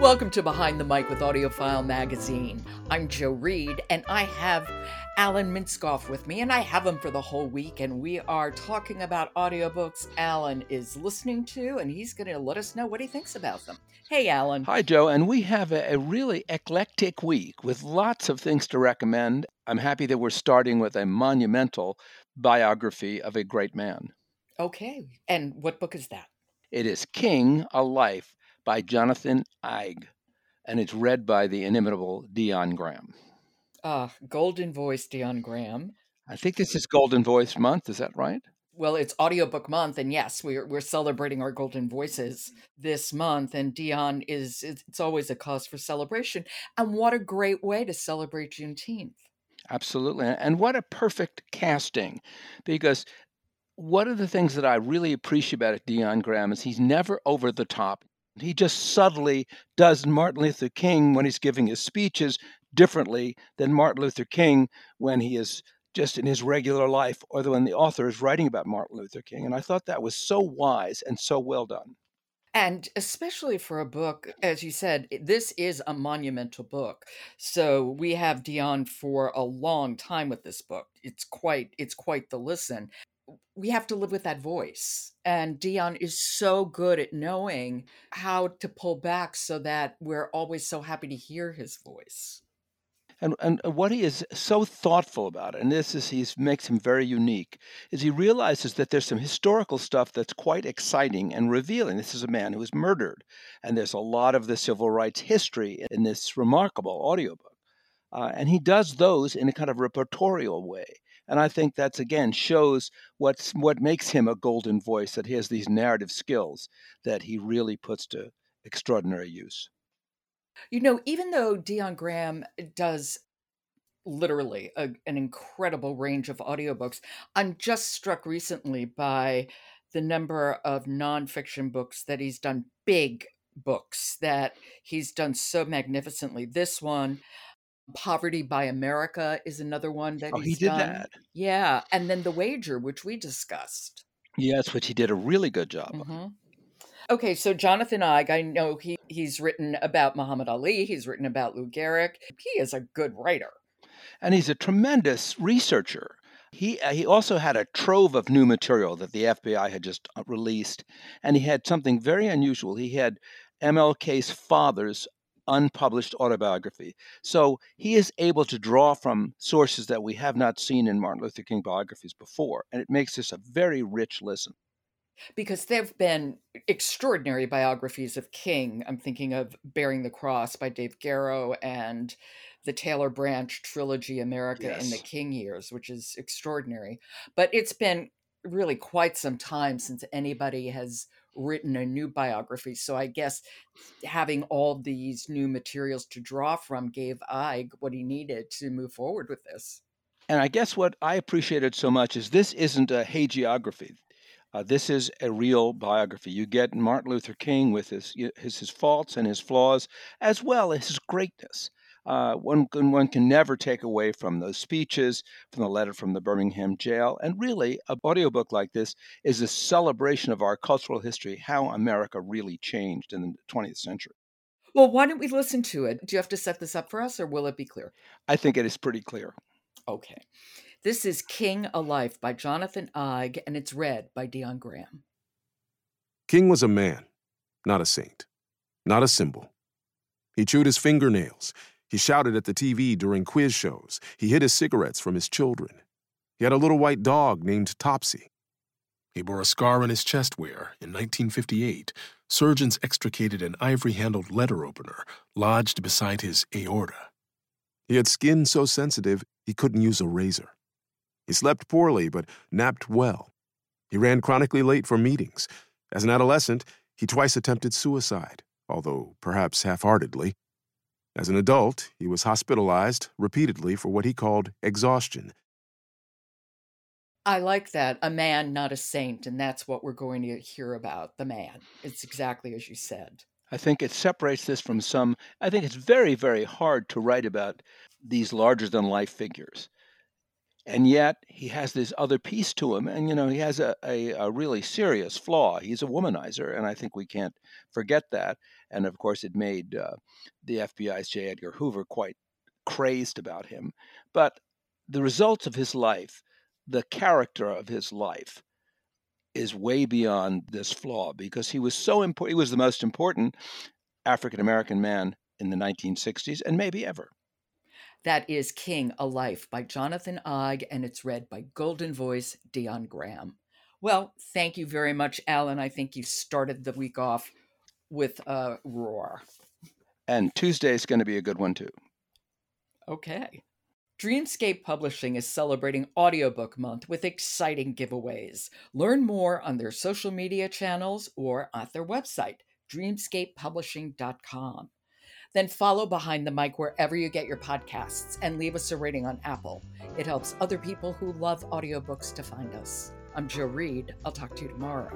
Welcome to Behind the Mic with AudioFile Magazine. I'm Jo Reed, and I have Alan Minskoff with me, and I have him for the whole week. And we are talking about audiobooks Alan is listening to, and he's going to let us know what he thinks about them. Hey, Alan. Hi, Jo. And we have a, a really eclectic week with lots of things to recommend. I'm happy that we're starting with a monumental biography of a great man. Okay. And what book is that? It is King, A Life by Jonathan Eig, and it's read by the inimitable Dion Graham. Ah, Golden Voice Dion Graham. I think this is Golden Voice Month. Is that right? Well, it's audiobook month, and yes, we're we're celebrating our golden voices this month. And Dion is it's always a cause for celebration. And what a great way to celebrate Juneteenth! Absolutely, and what a perfect casting, because one of the things that I really appreciate about Dion Graham is he's never over the top. He just subtly does Martin Luther King when he's giving his speeches differently than Martin Luther King when he is just in his regular life or when the author is writing about Martin Luther King. And I thought that was so wise and so well done. And especially for a book, as you said, this is a monumental book. So we have Dion for a long time with this book. It's quite it's quite the listen we have to live with that voice. And Dion is so good at knowing how to pull back so that we're always so happy to hear his voice. And, and what he is so thoughtful about, and this is he makes him very unique, is he realizes that there's some historical stuff that's quite exciting and revealing. This is a man who was murdered, and there's a lot of the civil rights history in this remarkable audiobook. Uh, and he does those in a kind of repertorial way. And I think that's again shows what's what makes him a golden voice that he has these narrative skills that he really puts to extraordinary use. You know, even though Dion Graham eh, does literally a, an incredible range of audiobooks, I'm just struck recently by the number of nonfiction books that he's done, big books that he's done so magnificently. This one, Poverty by America is another one that Oh, he he's did done. that. Yeah, and then The Wager, which we discussed. Yes, which he did a really good job of. hmm Okay, so Jonathan Eig, I know he he's written about Muhammad Ali. He's written about Lou Gehrig. He is a good writer. And he's a tremendous researcher. He uh, he also had a trove of new material that the FBI had just uh, released, and he had something very unusual. He had MLK's father's unpublished autobiography. So he is able to draw from sources that we have not seen in Martin Luther King biographies before, and it makes this a very rich listen. Because there have been extraordinary biographies of King. I'm thinking of Bearing the Cross by Dave Garrow and the Taylor Branch trilogy, America in the King Years, which is extraordinary. But it's been really quite some time since anybody has written a new biography. So I guess having all these new materials to draw from gave Eig what he needed to move forward with this. And I guess what I appreciated so much is this isn't a hagiography. Uh, this is a real biography. You get Martin Luther King with his his, his faults and his flaws, as well as his greatness. Uh, one can, one can never take away from those speeches, from the letter from the Birmingham jail, and really, an audiobook like this is a celebration of our cultural history, how America really changed in the 20th century. Well, why don't we listen to it? Do you have to set this up for us or will it be clear? I think it is pretty clear. Okay. This is King a Life by Jonathan Eig, and it's read by Dion Graham. King was a man, not a saint, not a symbol. He chewed his fingernails. He shouted at the TV during quiz shows. He hid his cigarettes from his children. He had a little white dog named Topsy. He bore a scar on his chest where, in 1958, surgeons extricated an ivory handled letter opener lodged beside his aorta. He had skin so sensitive he couldn't use a razor. He slept poorly but napped well. He ran chronically late for meetings. As an adolescent, he twice attempted suicide, although perhaps half heartedly. As an adult, he was hospitalized repeatedly for what he called exhaustion. I like that. A man, not a saint. And that's what we're going to hear about the man. It's exactly as you said. I think it separates this from some. I think it's very, very hard to write about these larger than life figures. and yet he has this other piece to him and you know he has a, a, a, really serious flaw he's a womanizer and i think we can't forget that and of course it made uh, the fbi's j edgar hoover quite crazed about him but the results of his life the character of his life is way beyond this flaw because he was so important he was the most important african american man in the 1960s and maybe ever that is King, A Life by Jonathan Eig, and it's read by Golden Voice Dion Graham. Well, thank you very much, Alan. I think you started the week off with a roar. And Tuesday is going to be a good one, too. Okay. Dreamscape Publishing is celebrating Audiobook Month with exciting giveaways. Learn more on their social media channels or at their website, dreamscapepublishing.com. Then follow Behind the Mic wherever you get your podcasts and leave us a rating on Apple. It helps other people who love audiobooks to find us. I'm Jo Reed. I'll talk to you tomorrow.